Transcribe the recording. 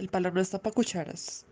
El palo no está para cucharas.